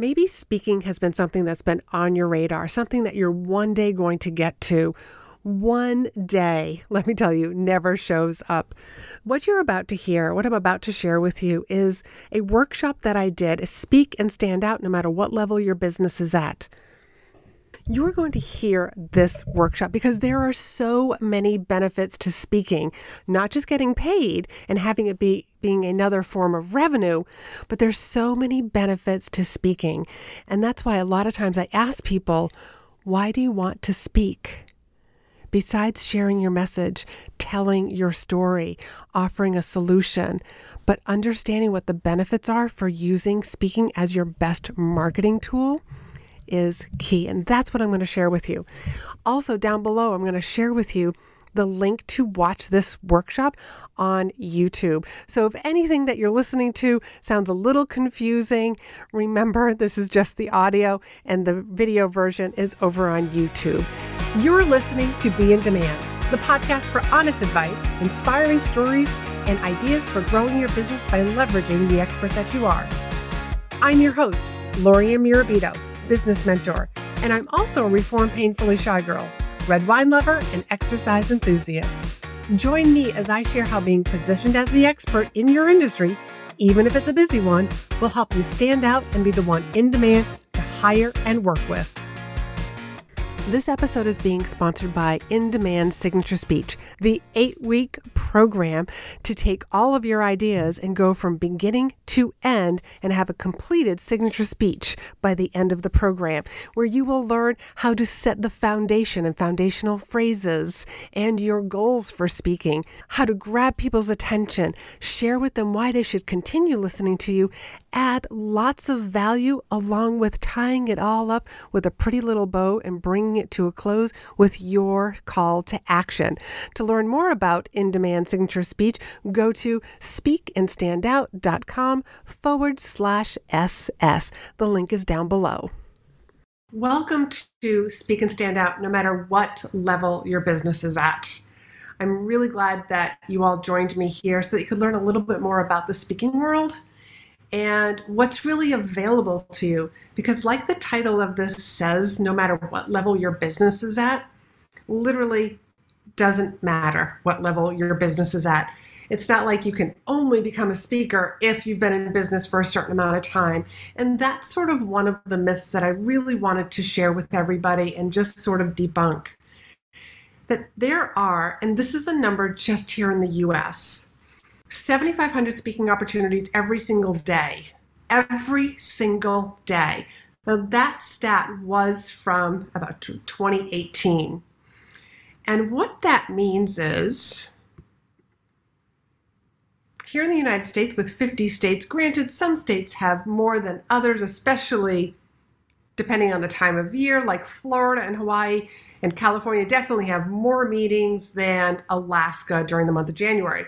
Maybe speaking has been something that's been on your radar, something that you're one day going to get to. One day, let me tell you, never shows up. What you're about to hear, what I'm about to share with you, is a workshop that I did Speak and Stand Out no matter what level your business is at you're going to hear this workshop because there are so many benefits to speaking, not just getting paid and having it be being another form of revenue, but there's so many benefits to speaking. And that's why a lot of times I ask people, why do you want to speak? Besides sharing your message, telling your story, offering a solution, but understanding what the benefits are for using speaking as your best marketing tool is key. And that's what I'm going to share with you. Also, down below, I'm going to share with you the link to watch this workshop on YouTube. So if anything that you're listening to sounds a little confusing, remember this is just the audio and the video version is over on YouTube. You're listening to Be in Demand, the podcast for honest advice, inspiring stories, and ideas for growing your business by leveraging the expert that you are. I'm your host, Lori Mirabito business mentor, and I'm also a reformed painfully shy girl, red wine lover, and exercise enthusiast. Join me as I share how being positioned as the expert in your industry, even if it's a busy one, will help you stand out and be the one in demand to hire and work with. This episode is being sponsored by In Demand Signature Speech, the eight week program to take all of your ideas and go from beginning to end and have a completed signature speech by the end of the program, where you will learn how to set the foundation and foundational phrases and your goals for speaking, how to grab people's attention, share with them why they should continue listening to you, add lots of value along with tying it all up with a pretty little bow and bringing it to a close with your call to action. To learn more about in demand signature speech, go to speakandstandout.com forward slash SS. The link is down below. Welcome to Speak and Stand Out, no matter what level your business is at. I'm really glad that you all joined me here so that you could learn a little bit more about the speaking world and what's really available to you. Because, like the title of this says, no matter what level your business is at, literally doesn't matter what level your business is at. It's not like you can only become a speaker if you've been in business for a certain amount of time. And that's sort of one of the myths that I really wanted to share with everybody and just sort of debunk. That there are, and this is a number just here in the US, 7,500 speaking opportunities every single day. Every single day. Now, that stat was from about 2018. And what that means is here in the United States, with 50 states, granted, some states have more than others, especially depending on the time of year, like Florida and Hawaii and California definitely have more meetings than Alaska during the month of January.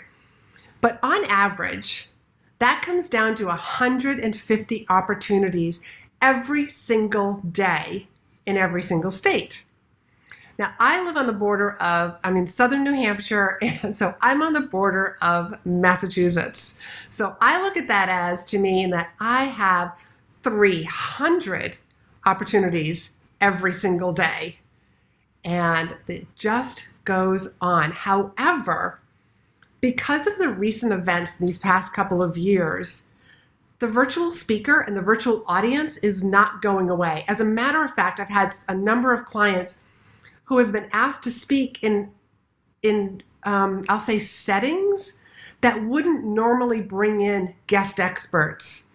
But on average, that comes down to 150 opportunities every single day in every single state. Now, I live on the border of, I'm in southern New Hampshire, and so I'm on the border of Massachusetts. So I look at that as to mean that I have 300 opportunities every single day. And it just goes on. However, because of the recent events in these past couple of years, the virtual speaker and the virtual audience is not going away. As a matter of fact, I've had a number of clients who have been asked to speak in in um, I'll say settings that wouldn't normally bring in guest experts,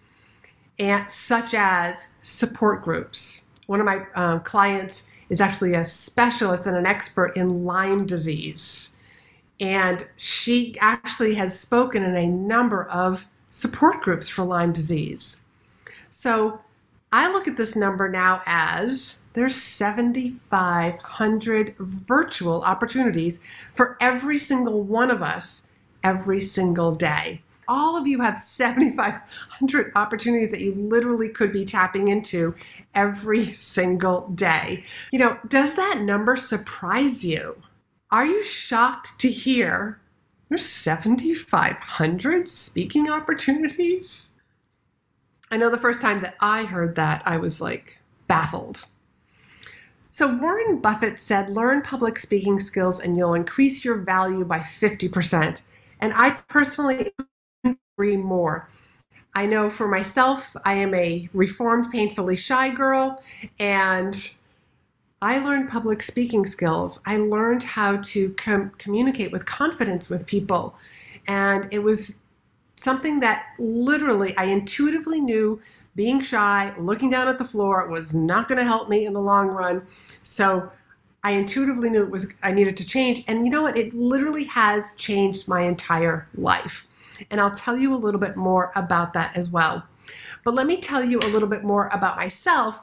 and such as support groups. One of my um, clients is actually a specialist and an expert in Lyme disease. And she actually has spoken in a number of support groups for Lyme disease. So I look at this number now as there's 7,500 virtual opportunities for every single one of us every single day. All of you have 7,500 opportunities that you literally could be tapping into every single day. You know, does that number surprise you? Are you shocked to hear there's 7,500 speaking opportunities? I know the first time that I heard that, I was like baffled. So, Warren Buffett said, learn public speaking skills and you'll increase your value by 50%. And I personally agree more. I know for myself, I am a reformed, painfully shy girl, and I learned public speaking skills. I learned how to com- communicate with confidence with people. And it was something that literally I intuitively knew being shy, looking down at the floor was not going to help me in the long run. So I intuitively knew it was I needed to change. And you know what? It literally has changed my entire life. And I'll tell you a little bit more about that as well. But let me tell you a little bit more about myself.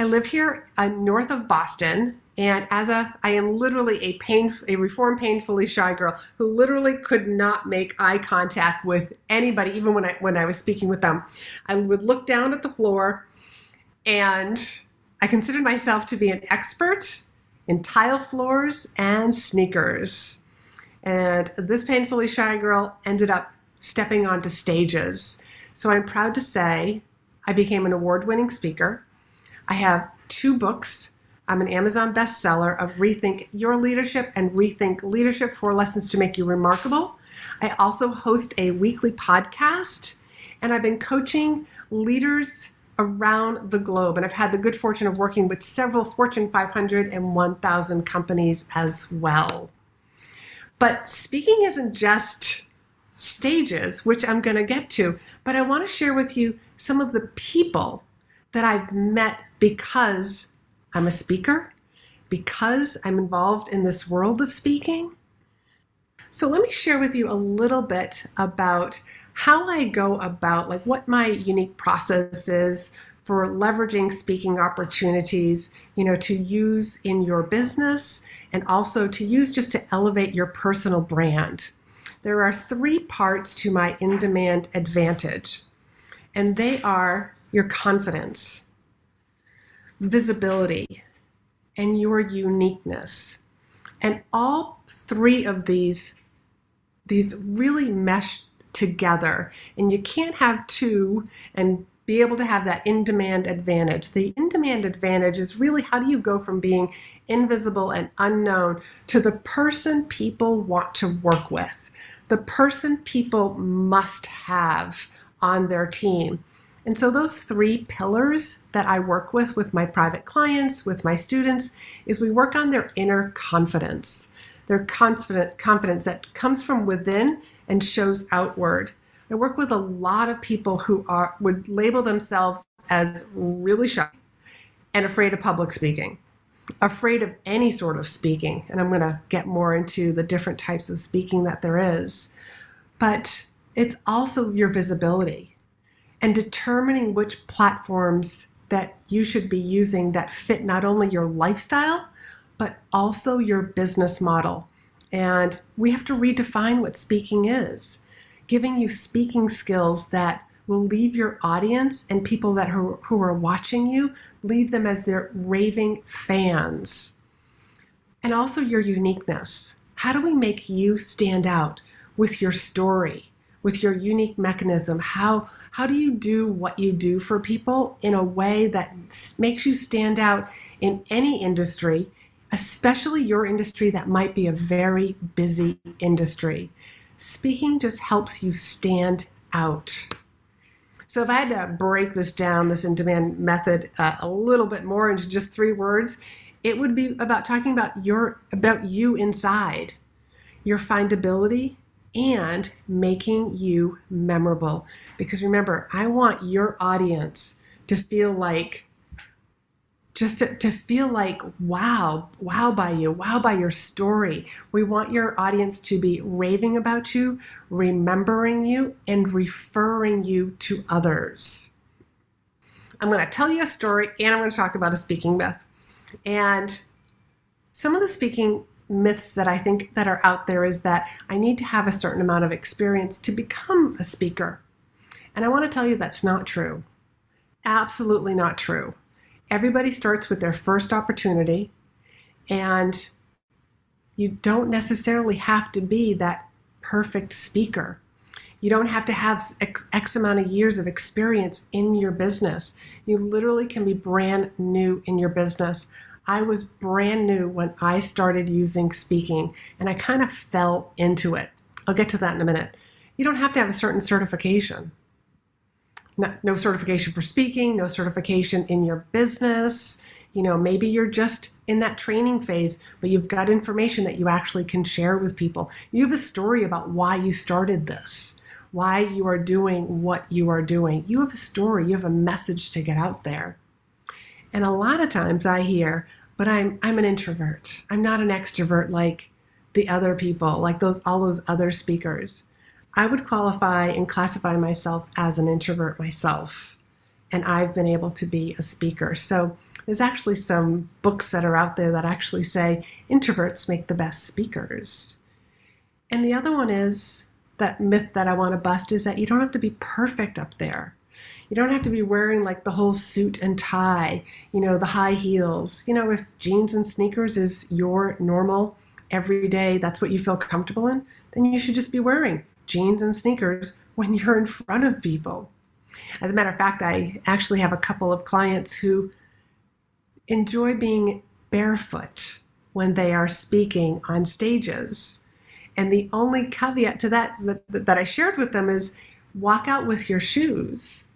I live here uh, north of Boston, and as a, I am literally a pain, a reformed, painfully shy girl who literally could not make eye contact with anybody, even when I when I was speaking with them. I would look down at the floor, and I considered myself to be an expert in tile floors and sneakers. And this painfully shy girl ended up stepping onto stages. So I'm proud to say I became an award winning speaker. I have two books I'm an Amazon bestseller of Rethink Your Leadership and Rethink Leadership Four Lessons to Make You Remarkable. I also host a weekly podcast, and I've been coaching leaders around the globe. And I've had the good fortune of working with several Fortune 500 and 1,000 companies as well. But speaking isn't just stages, which I'm going to get to, but I want to share with you some of the people that I've met because I'm a speaker because I'm involved in this world of speaking. So let me share with you a little bit about how I go about, like what my unique process is for leveraging speaking opportunities, you know, to use in your business and also to use just to elevate your personal brand. There are three parts to my in demand advantage, and they are your confidence, visibility, and your uniqueness. And all three of these these really mesh together. And you can't have two and be able to have that in demand advantage. The in demand advantage is really how do you go from being invisible and unknown to the person people want to work with, the person people must have on their team. And so, those three pillars that I work with with my private clients, with my students, is we work on their inner confidence, their confident confidence that comes from within and shows outward. I work with a lot of people who are would label themselves as really shy and afraid of public speaking, afraid of any sort of speaking. And I'm going to get more into the different types of speaking that there is. But it's also your visibility and determining which platforms that you should be using that fit not only your lifestyle, but also your business model. And we have to redefine what speaking is, giving you speaking skills that will leave your audience and people that who, who are watching you, leave them as their raving fans. And also your uniqueness. How do we make you stand out with your story? With your unique mechanism. How how do you do what you do for people in a way that makes you stand out in any industry especially your industry that might be a very busy industry? Speaking just helps you stand out. So if i had to break this down this in demand method uh, a little bit more into just three words it would be about talking about your about you inside. Your findability and making you memorable. Because remember, I want your audience to feel like just to, to feel like wow wow by you wow by your story. We want your audience to be raving about you remembering you and referring you to others. I'm going to tell you a story and i'm going to talk about a speaking myth. And some of the speaking myths that I think that are out there is that I need to have a certain amount of experience to become a speaker. And I want to tell you that's not true. Absolutely not true. Everybody starts with their first opportunity, and you don't necessarily have to be that perfect speaker. You don't have to have X, X, amount of years of experience in your business. You literally can be brand new in your business. I was brand new when I started using speaking and I kind of fell into it. I'll get to that in a minute. You don't have to have a certain certification. No, no certification for speaking, no certification in your business. You know, maybe you're just in that training phase, but you've got information that you actually can share with people. You have a story about why you started this why you are doing what you are doing. You have a story, you have a message to get out there. And a lot of times I hear, but I'm I'm an introvert. I'm not an extrovert like the other people, like those all those other speakers. I would qualify and classify myself as an introvert myself. And I've been able to be a speaker. So there's actually some books that are out there that actually say introverts make the best speakers. And the other one is that myth that I want to bust is that you don't have to be perfect up there. You don't have to be wearing like the whole suit and tie, you know, the high heels. You know, if jeans and sneakers is your normal every day, that's what you feel comfortable in, then you should just be wearing jeans and sneakers when you're in front of people. As a matter of fact, I actually have a couple of clients who enjoy being barefoot when they are speaking on stages. And the only caveat to that, that that I shared with them is walk out with your shoes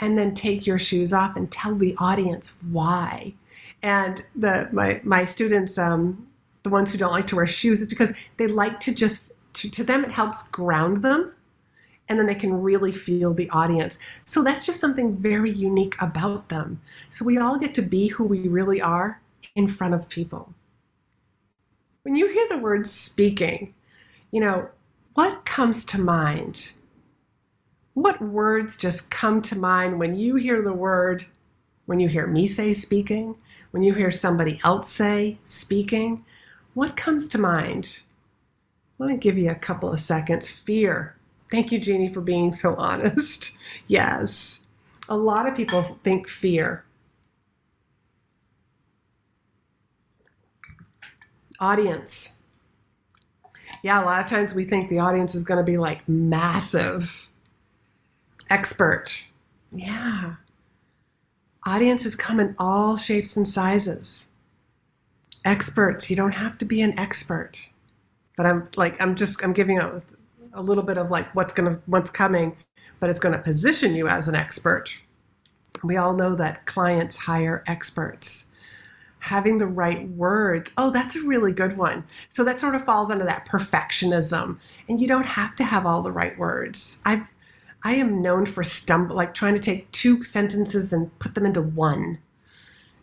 and then take your shoes off and tell the audience why. And the my my students, um, the ones who don't like to wear shoes, is because they like to just to, to them it helps ground them, and then they can really feel the audience. So that's just something very unique about them. So we all get to be who we really are in front of people. When you hear the word speaking, you know, what comes to mind? What words just come to mind when you hear the word, when you hear me say speaking, when you hear somebody else say speaking? What comes to mind? I want to give you a couple of seconds. Fear. Thank you, Jeannie, for being so honest. yes. A lot of people think fear. Audience yeah, a lot of times we think the audience is going to be like massive, expert. Yeah. Audiences come in all shapes and sizes. Experts, you don't have to be an expert. But I'm like, I'm just, I'm giving a, a little bit of like what's going to, what's coming, but it's going to position you as an expert. We all know that clients hire experts having the right words. Oh, that's a really good one. So that sort of falls under that perfectionism. And you don't have to have all the right words. I've I am known for stumble like trying to take two sentences and put them into one.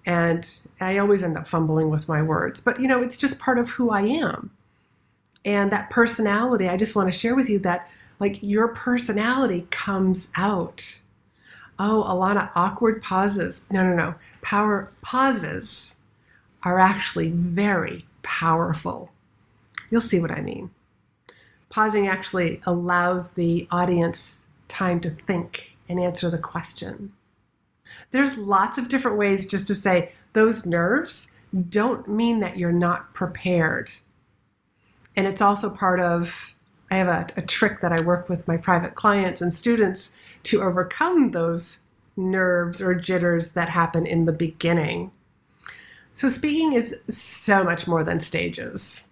And I always end up fumbling with my words. But you know, it's just part of who I am. And that personality, I just want to share with you that like your personality comes out. Oh, a lot of awkward pauses. No, no, no. Power pauses are actually very powerful. You'll see what I mean. Pausing actually allows the audience time to think and answer the question. There's lots of different ways just to say those nerves don't mean that you're not prepared. And it's also part of, I have a, a trick that I work with my private clients and students to overcome those nerves or jitters that happen in the beginning. So, speaking is so much more than stages.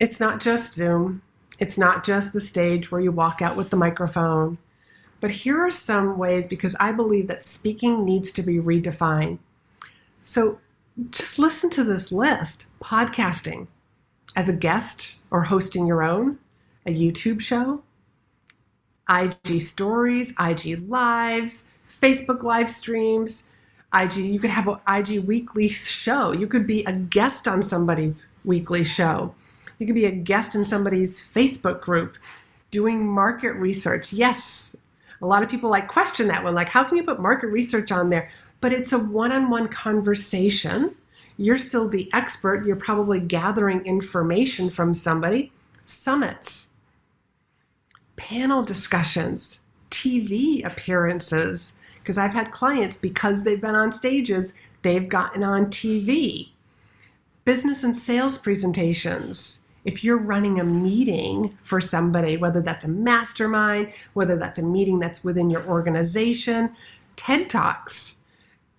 It's not just Zoom, it's not just the stage where you walk out with the microphone. But here are some ways because I believe that speaking needs to be redefined. So, just listen to this list podcasting as a guest or hosting your own, a YouTube show, IG stories, IG lives, Facebook live streams, IG, you could have an IG weekly show. You could be a guest on somebody's weekly show. You could be a guest in somebody's Facebook group doing market research. Yes, a lot of people like question that one like how can you put market research on there? But it's a one-on-one conversation. You're still the expert. You're probably gathering information from somebody. Summits, panel discussions, TV appearances, because I've had clients because they've been on stages, they've gotten on TV. Business and sales presentations. If you're running a meeting for somebody, whether that's a mastermind, whether that's a meeting that's within your organization, TED Talks,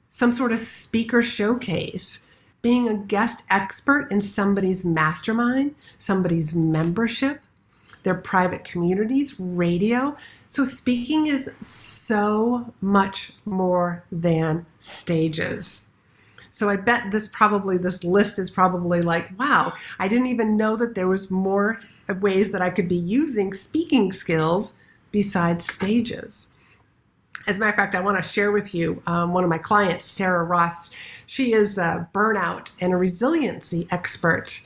some sort of speaker showcase, being a guest expert in somebody's mastermind, somebody's membership, their private communities, radio. So, speaking is so much more than stages. So, I bet this probably, this list is probably like, wow, I didn't even know that there was more ways that I could be using speaking skills besides stages. As a matter of fact, I want to share with you um, one of my clients, Sarah Ross. She is a burnout and a resiliency expert.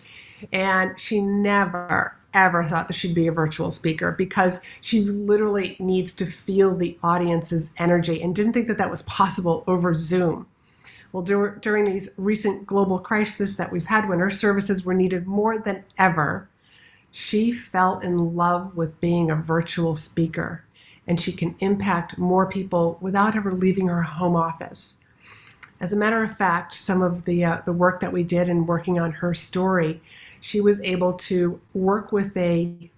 And she never, ever thought that she'd be a virtual speaker because she literally needs to feel the audience's energy and didn't think that that was possible over Zoom. Well, dur- during these recent global crises that we've had when her services were needed more than ever, she fell in love with being a virtual speaker and she can impact more people without ever leaving her home office. As a matter of fact, some of the uh, the work that we did in working on her story, she was able to work with a,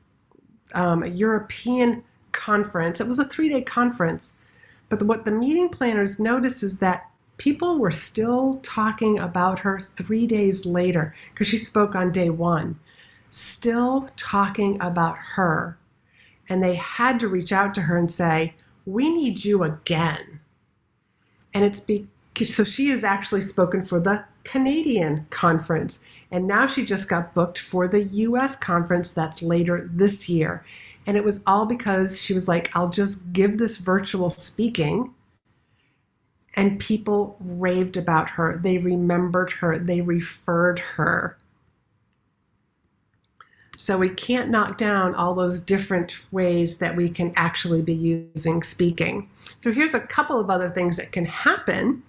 um, a European conference. It was a three day conference, but the, what the meeting planners noticed is that people were still talking about her three days later because she spoke on day one, still talking about her and they had to reach out to her and say, We need you again. And it's be- so she has actually spoken for the Canadian conference. And now she just got booked for the US conference that's later this year. And it was all because she was like, I'll just give this virtual speaking. And people raved about her. They remembered her. They referred her. So we can't knock down all those different ways that we can actually be using speaking. So here's a couple of other things that can happen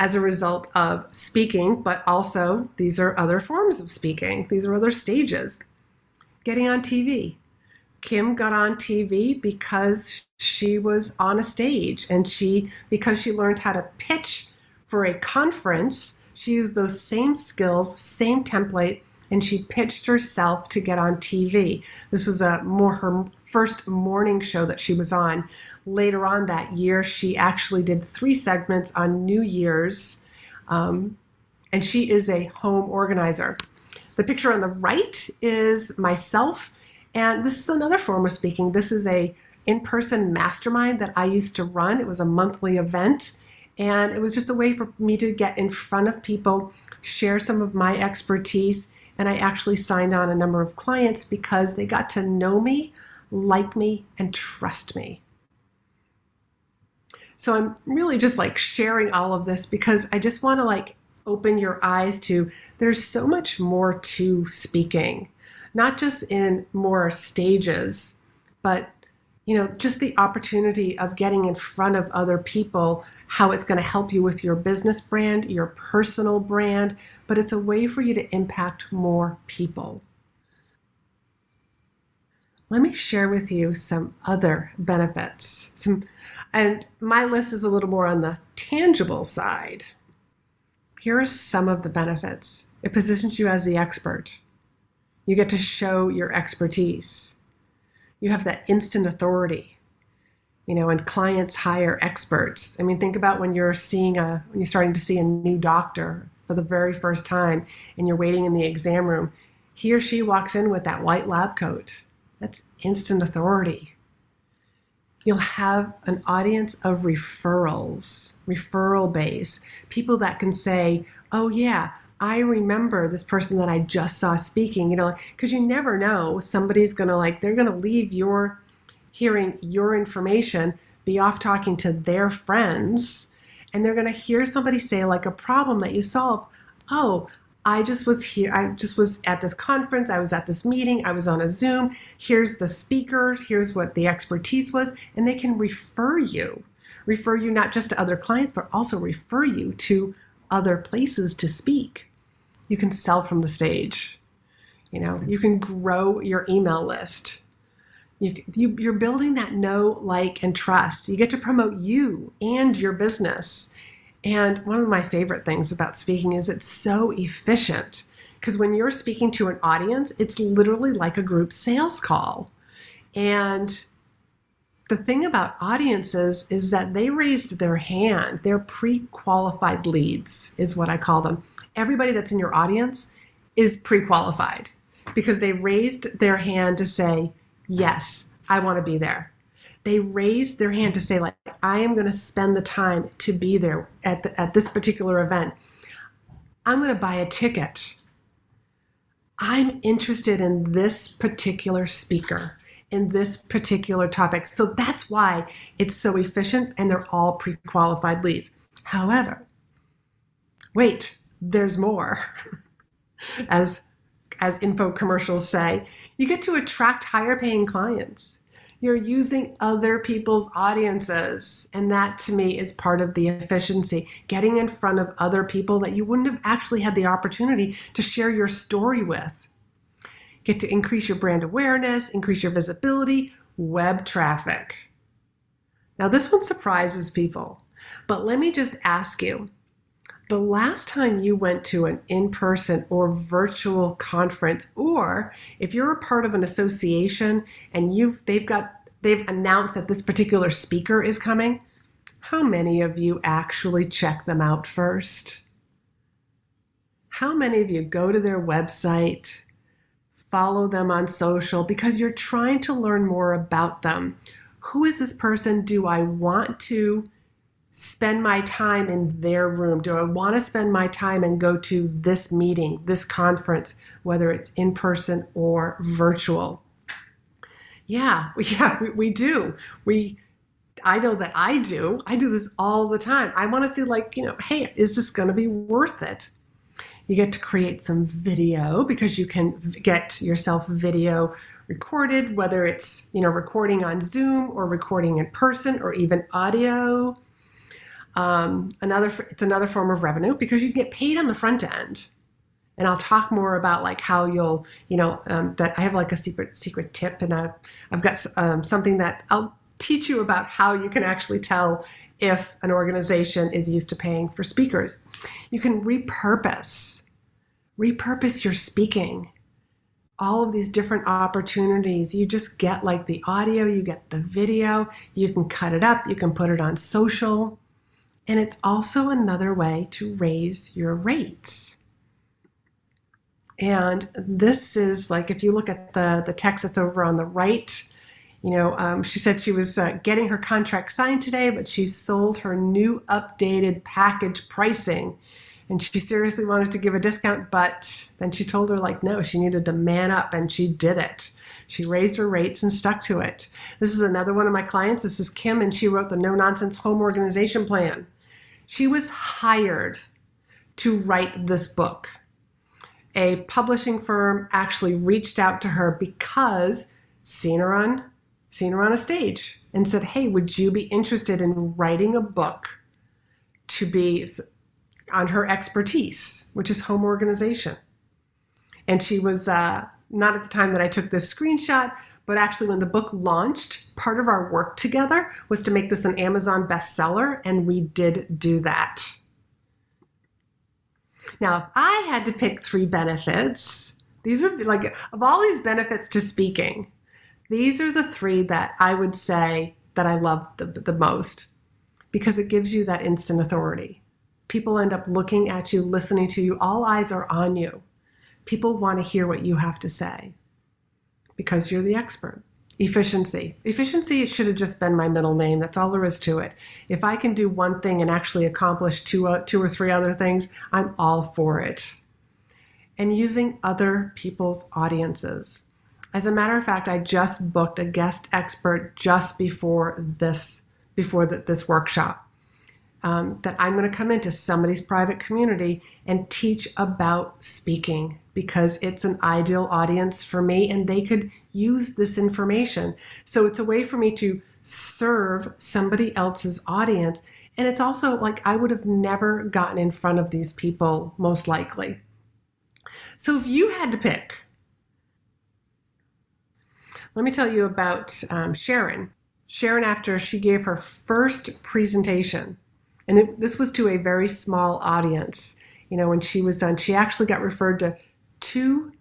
as a result of speaking, but also these are other forms of speaking. These are other stages. Getting on TV. Kim got on TV because she was on a stage and she because she learned how to pitch for a conference, she used those same skills, same template and she pitched herself to get on TV. This was a more her first morning show that she was on. Later on that year, she actually did three segments on New Year's, um, and she is a home organizer. The picture on the right is myself, and this is another form of speaking. This is a in-person mastermind that I used to run. It was a monthly event. And it was just a way for me to get in front of people, share some of my expertise, and I actually signed on a number of clients because they got to know me, like me, and trust me. So I'm really just like sharing all of this because I just want to like open your eyes to there's so much more to speaking, not just in more stages, but you know, just the opportunity of getting in front of other people, how it's going to help you with your business brand, your personal brand, but it's a way for you to impact more people. Let me share with you some other benefits. Some, and my list is a little more on the tangible side. Here are some of the benefits. It positions you as the expert. You get to show your expertise you have that instant authority you know and clients hire experts. I mean think about when you're seeing a when you're starting to see a new doctor for the very first time and you're waiting in the exam room he or she walks in with that white lab coat. That's instant authority. You'll have an audience of referrals referral base people that can say oh yeah I remember this person that I just saw speaking, you know, because you never know somebody's going to like, they're going to leave your hearing your information, be off talking to their friends, and they're going to hear somebody say, like, a problem that you solve. Oh, I just was here. I just was at this conference. I was at this meeting. I was on a Zoom. Here's the speaker. Here's what the expertise was. And they can refer you, refer you not just to other clients, but also refer you to other places to speak. You can sell from the stage. You know, you can grow your email list. You, you, you're building that know, like, and trust. You get to promote you and your business. And one of my favorite things about speaking is it's so efficient Because when you're speaking to an audience, it's literally like a group sales call. And the thing about audiences is that they raised their hand. They're pre qualified leads, is what I call them. Everybody that's in your audience is pre qualified because they raised their hand to say, Yes, I want to be there. They raised their hand to say, like, I am going to spend the time to be there at, the, at this particular event. I'm going to buy a ticket. I'm interested in this particular speaker in this particular topic. So that's why it's so efficient and they're all pre qualified leads. However, wait, there's more. As as info commercials say, you get to attract higher paying clients. You're using other people's audiences. And that to me is part of the efficiency, getting in front of other people that you wouldn't have actually had the opportunity to share your story with get to increase your brand awareness, increase your visibility, web traffic. Now, this one surprises people, but let me just ask you the last time you went to an in person or virtual conference, or if you're a part of an association and you've they've got they've announced that this particular speaker is coming, how many of you actually check them out first? How many of you go to their website, follow them on social because you're trying to learn more about them. Who is this person? Do I want to spend my time in their room? Do I want to spend my time and go to this meeting, this conference, whether it's in person or virtual? Yeah, yeah, we, we do. We I know that I do. I do this all the time. I want to see like, you know, hey, is this going to be worth it? You get to create some video because you can get yourself video recorded, whether it's you know recording on Zoom or recording in person or even audio. Um, another it's another form of revenue because you get paid on the front end. And I'll talk more about like how you'll you know um, that I have like a secret secret tip and I, I've got um, something that I'll teach you about how you can actually tell if an organization is used to paying for speakers. You can repurpose, repurpose your speaking. All of these different opportunities. You just get like the audio, you get the video, you can cut it up, you can put it on social. And it's also another way to raise your rates. And this is like if you look at the, the text that's over on the right, you know, um, she said she was uh, getting her contract signed today, but she sold her new updated package pricing. And she seriously wanted to give a discount, but then she told her, like, no, she needed to man up, and she did it. She raised her rates and stuck to it. This is another one of my clients. This is Kim, and she wrote the No Nonsense Home Organization Plan. She was hired to write this book. A publishing firm actually reached out to her because seen her on seen her on a stage and said, Hey, would you be interested in writing a book to be on her expertise, which is home organization? And she was uh, not at the time that I took this screenshot, but actually when the book launched, part of our work together was to make this an Amazon bestseller, and we did do that. Now, if I had to pick three benefits, these are like, of all these benefits to speaking, these are the three that I would say that I love the, the most because it gives you that instant authority. People end up looking at you, listening to you, all eyes are on you. People want to hear what you have to say because you're the expert. Efficiency. Efficiency should have just been my middle name. That's all there is to it. If I can do one thing and actually accomplish two, uh, two or three other things, I'm all for it. And using other people's audiences. As a matter of fact, I just booked a guest expert just before this before the, this workshop. Um, that I'm going to come into somebody's private community and teach about speaking because it's an ideal audience for me and they could use this information. So it's a way for me to serve somebody else's audience. And it's also like I would have never gotten in front of these people, most likely. So if you had to pick, let me tell you about um, Sharon. Sharon, after she gave her first presentation, and it, this was to a very small audience, you know, when she was done, she actually got referred to two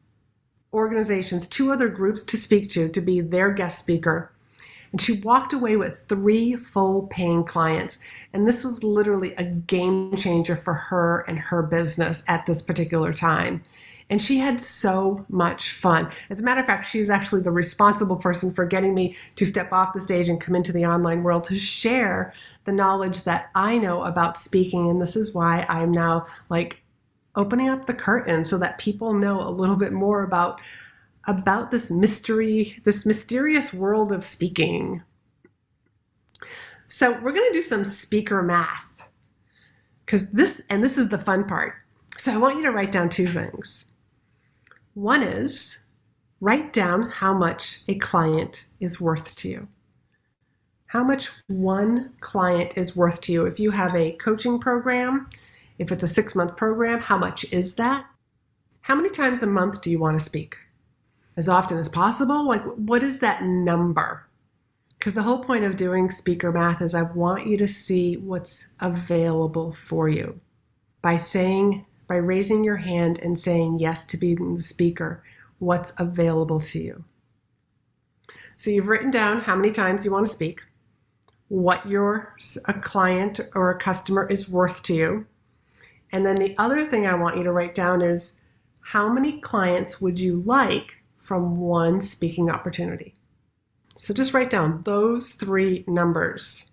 organizations, two other groups to speak to, to be their guest speaker. And she walked away with three full paying clients. And this was literally a game changer for her and her business at this particular time. And she had so much fun. As a matter of fact, she's actually the responsible person for getting me to step off the stage and come into the online world to share the knowledge that I know about speaking. And this is why I'm now like opening up the curtain so that people know a little bit more about about this mystery, this mysterious world of speaking. So, we're going to do some speaker math. Cuz this and this is the fun part. So, I want you to write down two things. One is write down how much a client is worth to you. How much one client is worth to you. If you have a coaching program, if it's a six month program, how much is that? How many times a month do you want to speak? As often as possible? Like, what is that number? Because the whole point of doing speaker math is I want you to see what's available for you by saying by raising your hand and saying yes to being the speaker, what's available to you. So you've written down how many times you want to speak, what your a client or a customer is worth to you. And then the other thing I want you to write down is how many clients would you like from one speaking opportunity? So just write down those three numbers.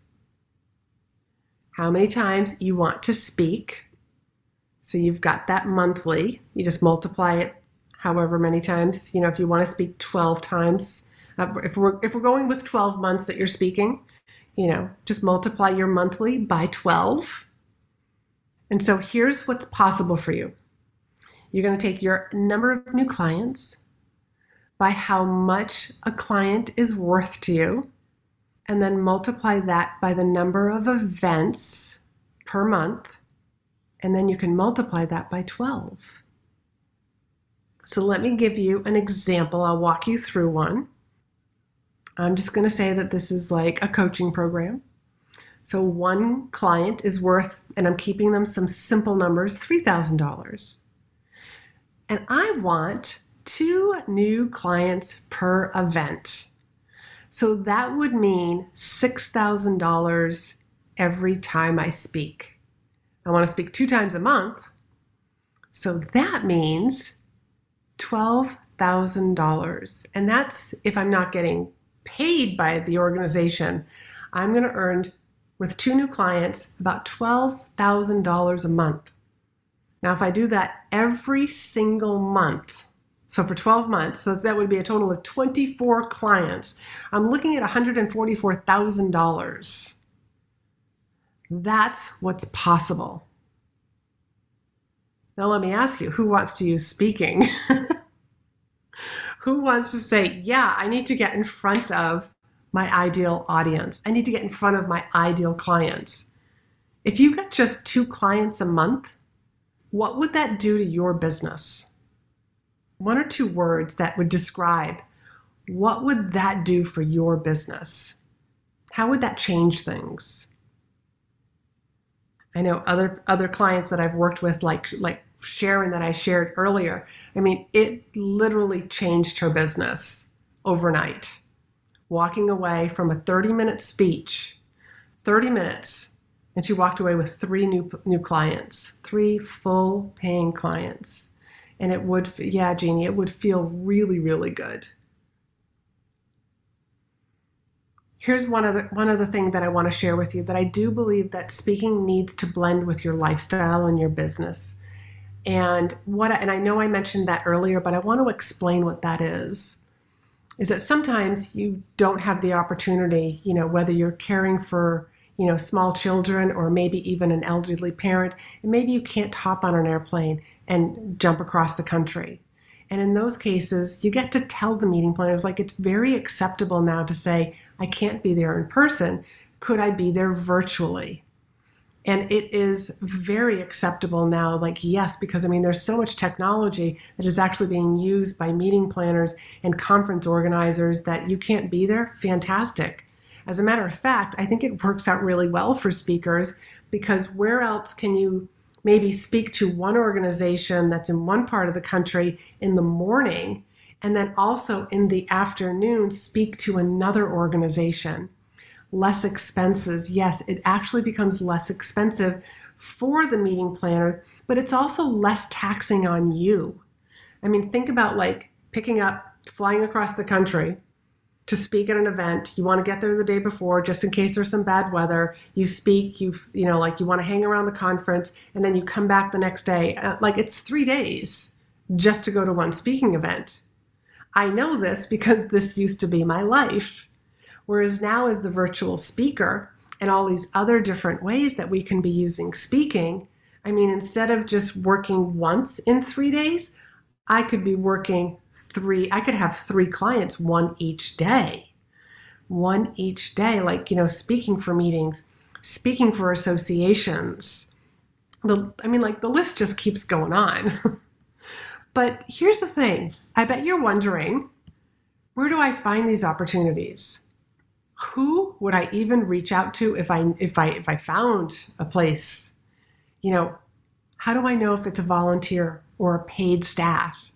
How many times you want to speak, so you've got that monthly. You just multiply it however many times. You know, if you want to speak 12 times, uh, if we're if we're going with 12 months that you're speaking, you know, just multiply your monthly by 12. And so here's what's possible for you. You're going to take your number of new clients by how much a client is worth to you, and then multiply that by the number of events per month and then you can multiply that by 12. So let me give you an example. I'll walk you through one. I'm just going to say that this is like a coaching program. So one client is worth, and I'm keeping them some simple numbers, $3,000. And I want two new clients per event. So that would mean $6,000 every time I speak. I want to speak two times a month. So that means $12,000. And that's if I'm not getting paid by the organization. I'm going to earn with two new clients about $12,000 a month. Now, if I do that every single month, so for 12 months, so that would be a total of 24 clients, I'm looking at $144,000. That's what's possible. Now, let me ask you who wants to use speaking? who wants to say, yeah, I need to get in front of my ideal audience? I need to get in front of my ideal clients. If you got just two clients a month, what would that do to your business? One or two words that would describe what would that do for your business? How would that change things? I know other other clients that I've worked with, like like Sharon that I shared earlier. I mean, it literally changed her business overnight. Walking away from a 30 minute speech, 30 minutes, and she walked away with three new new clients, three full paying clients. And it would, yeah, Jeannie, it would feel really, really good. Here's one other one other thing that I want to share with you that I do believe that speaking needs to blend with your lifestyle and your business. And what and I know I mentioned that earlier, but I want to explain what that is. Is that sometimes you don't have the opportunity, you know, whether you're caring for, you know, small children or maybe even an elderly parent, and maybe you can't hop on an airplane and jump across the country and in those cases, you get to tell the meeting planners, like, it's very acceptable now to say, I can't be there in person. Could I be there virtually? And it is very acceptable now, like, yes, because I mean, there's so much technology that is actually being used by meeting planners and conference organizers that you can't be there. Fantastic. As a matter of fact, I think it works out really well for speakers because where else can you maybe speak to one organization that's in one part of the country in the morning and then also in the afternoon speak to another organization. Less expenses. Yes, it actually becomes less expensive for the meeting planner, but it's also less taxing on you. I mean, think about like picking up, flying across the country to speak at an event. You want to get there the day before just in case there's some bad weather. You speak, you you know, like you want to hang around the conference and then you come back the next day. Uh, like it's 3 days just to go to one speaking event. I know this because this used to be my life. Whereas now, as the virtual speaker and all these other different ways that we can be using speaking, I mean, instead of just working once in three days, I could be working three, I could have three clients, one each day. One each day, like, you know, speaking for meetings, speaking for associations. The, I mean, like, the list just keeps going on. But here's the thing I bet you're wondering where do I find these opportunities? Who would I even reach out to if I if I if I found a place? You know, how do I know if it's a volunteer or paid staff?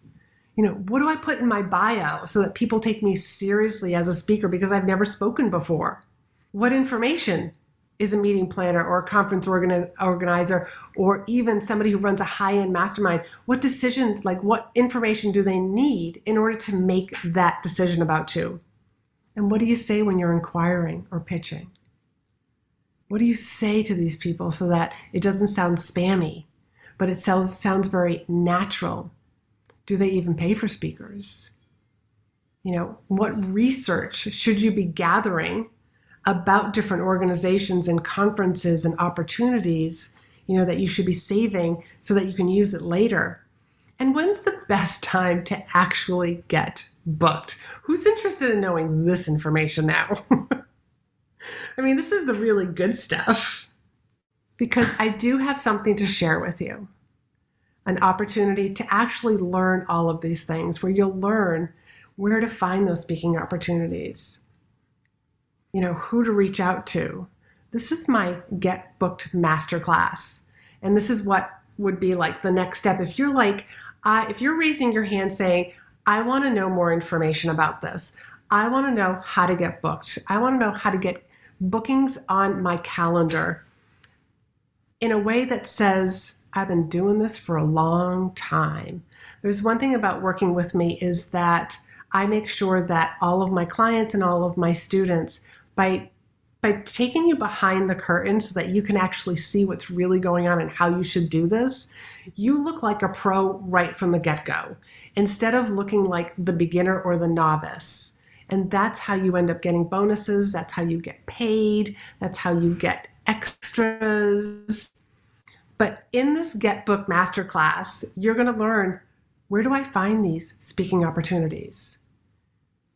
You know, what do I put in my bio so that people take me seriously as a speaker because I've never spoken before? What information is a meeting planner or a conference organi- organizer or even somebody who runs a high-end mastermind what decisions like what information do they need in order to make that decision about you and what do you say when you're inquiring or pitching what do you say to these people so that it doesn't sound spammy but it sounds sounds very natural. Do they even pay for speakers? You know what research should you be gathering about different organizations and conferences and opportunities you know that you should be saving so that you can use it later? And when's the best time to actually get booked? Who's interested in knowing this information now? I mean this is the really good stuff because i do have something to share with you an opportunity to actually learn all of these things where you'll learn where to find those speaking opportunities you know, who to reach out to. This is my Get Booked Masterclass. And this is what would be like the next step. If you're like, I, if you're raising your hand saying, I want to know more information about this, I want to know how to get booked, I want to know how to get bookings on my calendar in a way that says, I've been doing this for a long time. There's one thing about working with me is that I make sure that all of my clients and all of my students by by taking you behind the curtain so that you can actually see what's really going on and how you should do this, you look like a pro right from the get go instead of looking like the beginner or the novice. And that's how you end up getting bonuses. That's how you get paid. That's how you get extras. But in this Get Book Masterclass, you're going to learn where do I find these speaking opportunities?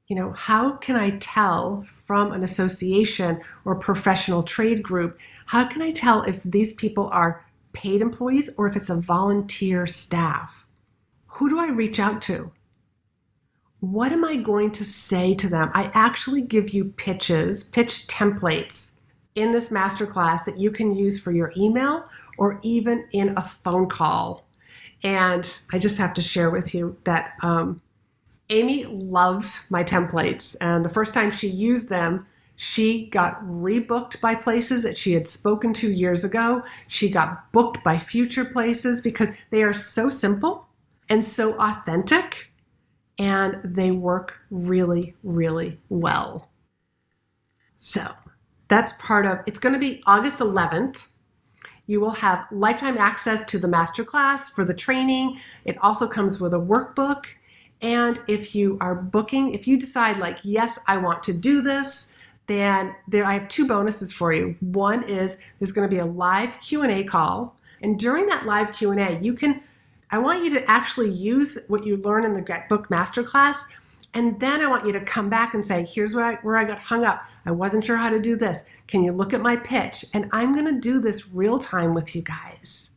you know, how can I tell from an association or professional trade group, how can I tell if these people are paid employees or if it's a volunteer staff? Who do I reach out to? What am I going to say to them? I actually give you pitches, pitch templates in this masterclass that you can use for your email or even in a phone call. And I just have to share with you that um, Amy loves my templates, and the first time she used them, she got rebooked by places that she had spoken to years ago. She got booked by future places because they are so simple and so authentic, and they work really, really well. So that's part of it's going to be August 11th. You will have lifetime access to the masterclass for the training. It also comes with a workbook and if you are booking, if you decide like, yes, I want to do this, then there I have two bonuses for you. One is there's going to be a live Q&A call, and during that live Q&A, you can I want you to actually use what you learn in the Book Masterclass, and then I want you to come back and say, here's where I, where I got hung up. I wasn't sure how to do this. Can you look at my pitch? And I'm going to do this real time with you guys.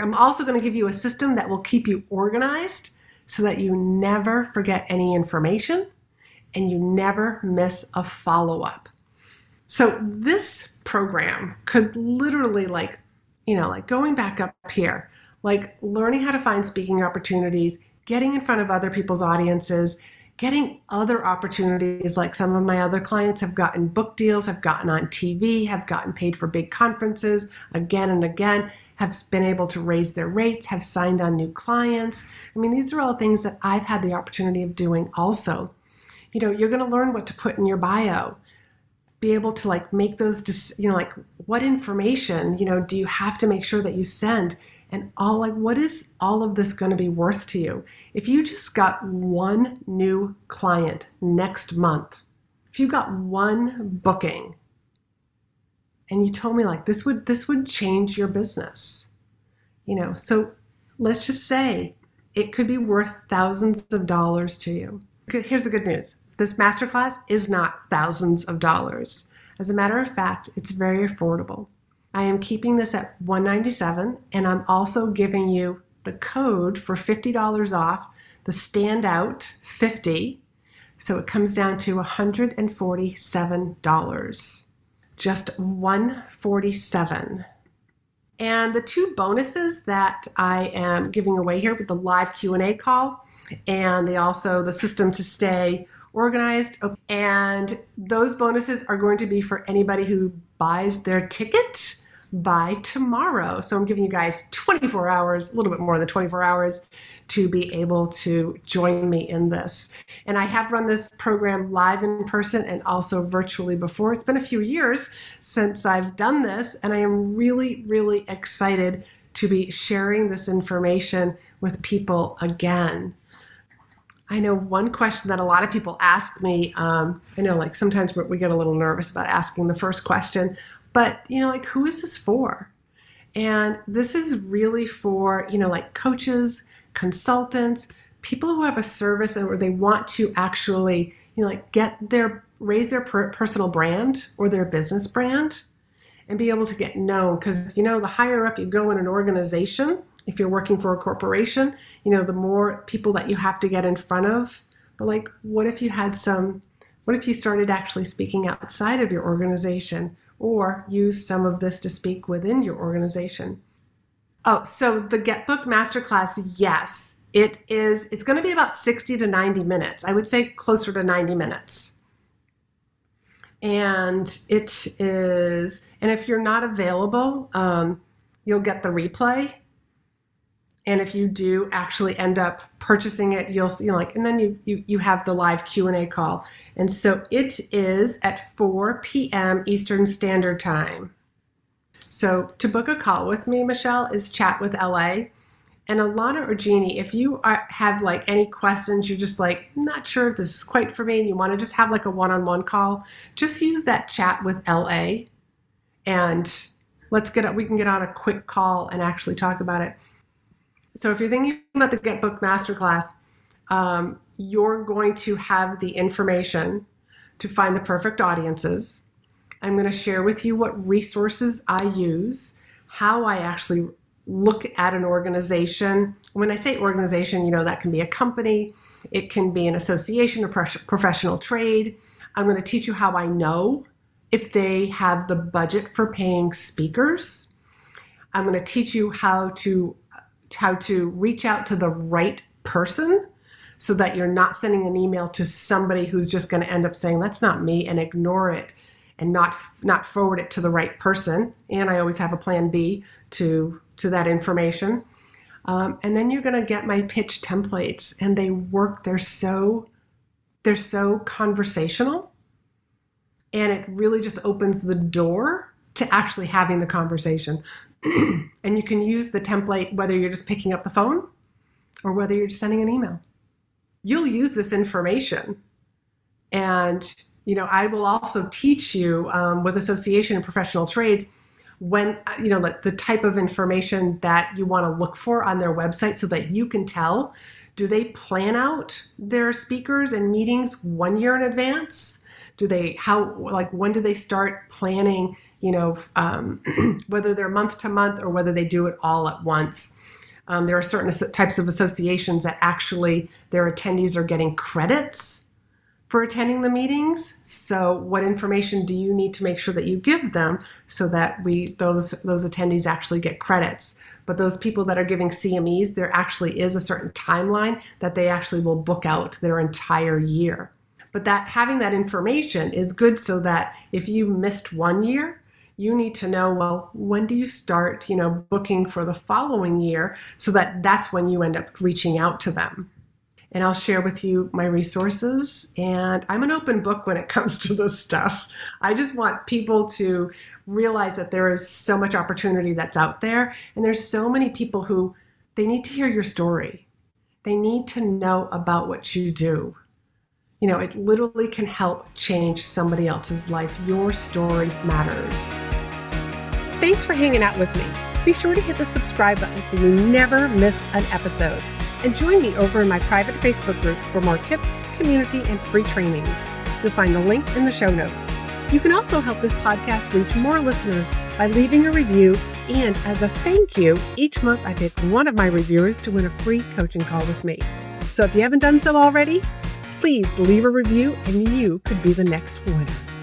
I'm also going to give you a system that will keep you organized so that you never forget any information and you never miss a follow up. So, this program could literally like you know, like going back up here, like learning how to find speaking opportunities, getting in front of other people's audiences, getting other opportunities. Like some of my other clients have gotten book deals have gotten on tv have gotten paid for big conferences again and again have been able to raise their rates have signed on new clients. I mean these are all things that i've had the opportunity of doing also. You know you're going to learn what to put in your bio. Be able to like make those you know like what information you know do you have to make sure that you send and all like what is all of this going to be worth to you? If you just got one new client next month if you got one booking and you told me like this would this would change your business you know so let's just say it could be worth thousands of dollars to you. Here's the good news. This masterclass is not thousands of dollars. As a matter of fact it's very affordable I am keeping this at 197 and I'm also giving you the code for $50 off, the standout 50. So it comes down to $147. Just 147. And the two bonuses that I am giving away here with the live Q&A call and the also the system to stay organized and those bonuses are going to be for anybody who buys their ticket by tomorrow. So I'm giving you guys 24 hours, a little bit more than 24 hours, to be able to join me in this. And I have run this program live in person and also virtually before. It's been a few years since I've done this, and I am really, really excited to be sharing this information with people again. I know one question that a lot of people ask me. Um, I know, like sometimes we get a little nervous about asking the first question, but, you know, like who is this for? And this is really for, you know, like coaches, consultants, people who have a service and where they want to actually, you know, like get their raise their per- personal brand or their business brand and be able to get known. Because you know the higher up you go in an organization if you're working for a corporation you know the more people that you have to get in front of. But like what if you had some what if you started actually speaking outside of your organization or use some of this to speak within your organization. Oh, so the Get Getbook Masterclass, yes, it is. It's going to be about 60 to 90 minutes. I would say closer to 90 minutes. And it is, and if you're not available, um, you'll get the replay and if you do actually end up purchasing it you'll see you like and then you, you you have the live q&a call. And so it is at 4 p.m eastern standard time. So to book a call with me michelle is chat with la and alana or jeannie if you are, have like any questions you're just like not sure if this is quite for me and you want to just have like a one-on-one call just use that chat with la and let's get up, we can get on a quick call and actually talk about it so if you're thinking about the Get Book Masterclass, um, you're going to have the information to find the perfect audiences. I'm going to share with you what resources I use, how I actually look at an organization. When I say organization, you know, that can be a company, it can be an association, a professional trade. I'm going to teach you how I know if they have the budget for paying speakers. I'm going to teach you how to how to reach out to the right person so that you're not sending an email to somebody who's just going to end up saying that's not me and ignore it and not not forward it to the right person. And i always have a plan b to to that information. Um, and then you're going to get my pitch templates and they work. They're so they're so conversational and it really just opens the door to actually having the conversation and you can use the template whether you're just picking up the phone or whether you're just sending an email. You'll use this information. And, you know, I will also teach you um, with association and professional trades when, you know, the, the type of information that you want to look for on their website so that you can tell do they plan out their speakers and meetings one year in advance? Do they how like when do they start planning you know um, whether they're month to month or whether they do it all at once um, there are certain types of associations that actually their attendees are getting credits for attending the meetings. So, what information do you need to make sure that you give them so that we those those attendees actually get credits? But those people that are giving CMEs, there actually is a certain timeline that they actually will book out their entire year. But that having that information is good so that if you missed one year, you need to know well when do you start you know booking for the following year so that that's when you end up reaching out to them and I'll share with you my resources. And I'm an open book when it comes to this stuff. I just want people to realize that there is so much opportunity that's out there, and there's so many people who they need to hear your story. They need to know about what you do. You know, it literally can help change somebody else's life. Your story matters. Thanks for hanging out with me. Be sure to hit the subscribe button so you never miss an episode and join me over in my private Facebook group for more tips, community, and free trainings. You'll find the link in the show notes. You can also help this podcast reach more listeners by leaving a review. And as a thank you, each month I pick one of my reviewers to win a free coaching call with me. So if you haven't done so already, please leave a review and you could be the next winner.